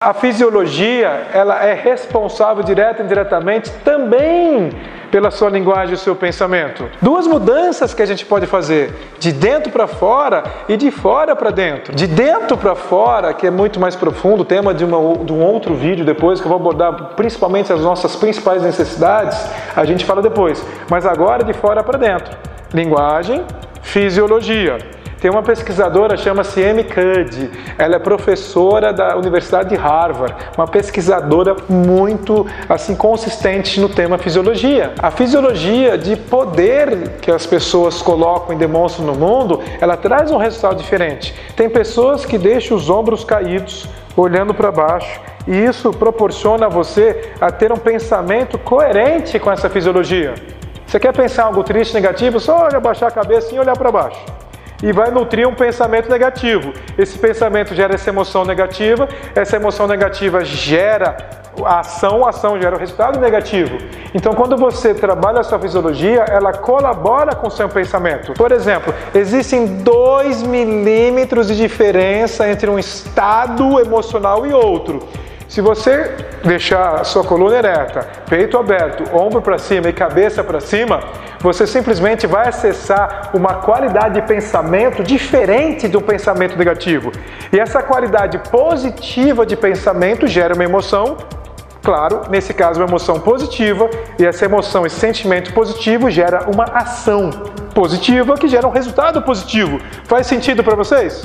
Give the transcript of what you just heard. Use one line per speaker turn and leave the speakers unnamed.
A fisiologia, ela é responsável direta e indiretamente também pela sua linguagem e seu pensamento. Duas mudanças que a gente pode fazer, de dentro para fora e de fora para dentro. De dentro para fora, que é muito mais profundo, tema de, uma, de um outro vídeo depois, que eu vou abordar principalmente as nossas principais necessidades, a gente fala depois. Mas agora de fora para dentro. Linguagem, fisiologia. Tem uma pesquisadora, chama-se Amy Cuddy. Ela é professora da Universidade de Harvard, uma pesquisadora muito assim consistente no tema fisiologia. A fisiologia de poder que as pessoas colocam e demonstram no mundo, ela traz um resultado diferente. Tem pessoas que deixam os ombros caídos, olhando para baixo, e isso proporciona a você a ter um pensamento coerente com essa fisiologia. Você quer pensar algo triste, negativo? Só olha, baixar a cabeça e olhar para baixo e vai nutrir um pensamento negativo. Esse pensamento gera essa emoção negativa, essa emoção negativa gera a ação, a ação gera o resultado negativo. Então, quando você trabalha a sua fisiologia, ela colabora com o seu pensamento. Por exemplo, existem 2 milímetros de diferença entre um estado emocional e outro. Se você deixar sua coluna ereta, peito aberto, ombro para cima e cabeça para cima, você simplesmente vai acessar uma qualidade de pensamento diferente do pensamento negativo. E essa qualidade positiva de pensamento gera uma emoção Claro, nesse caso, uma emoção positiva, e essa emoção, esse sentimento positivo gera uma ação positiva que gera um resultado positivo. Faz sentido para vocês?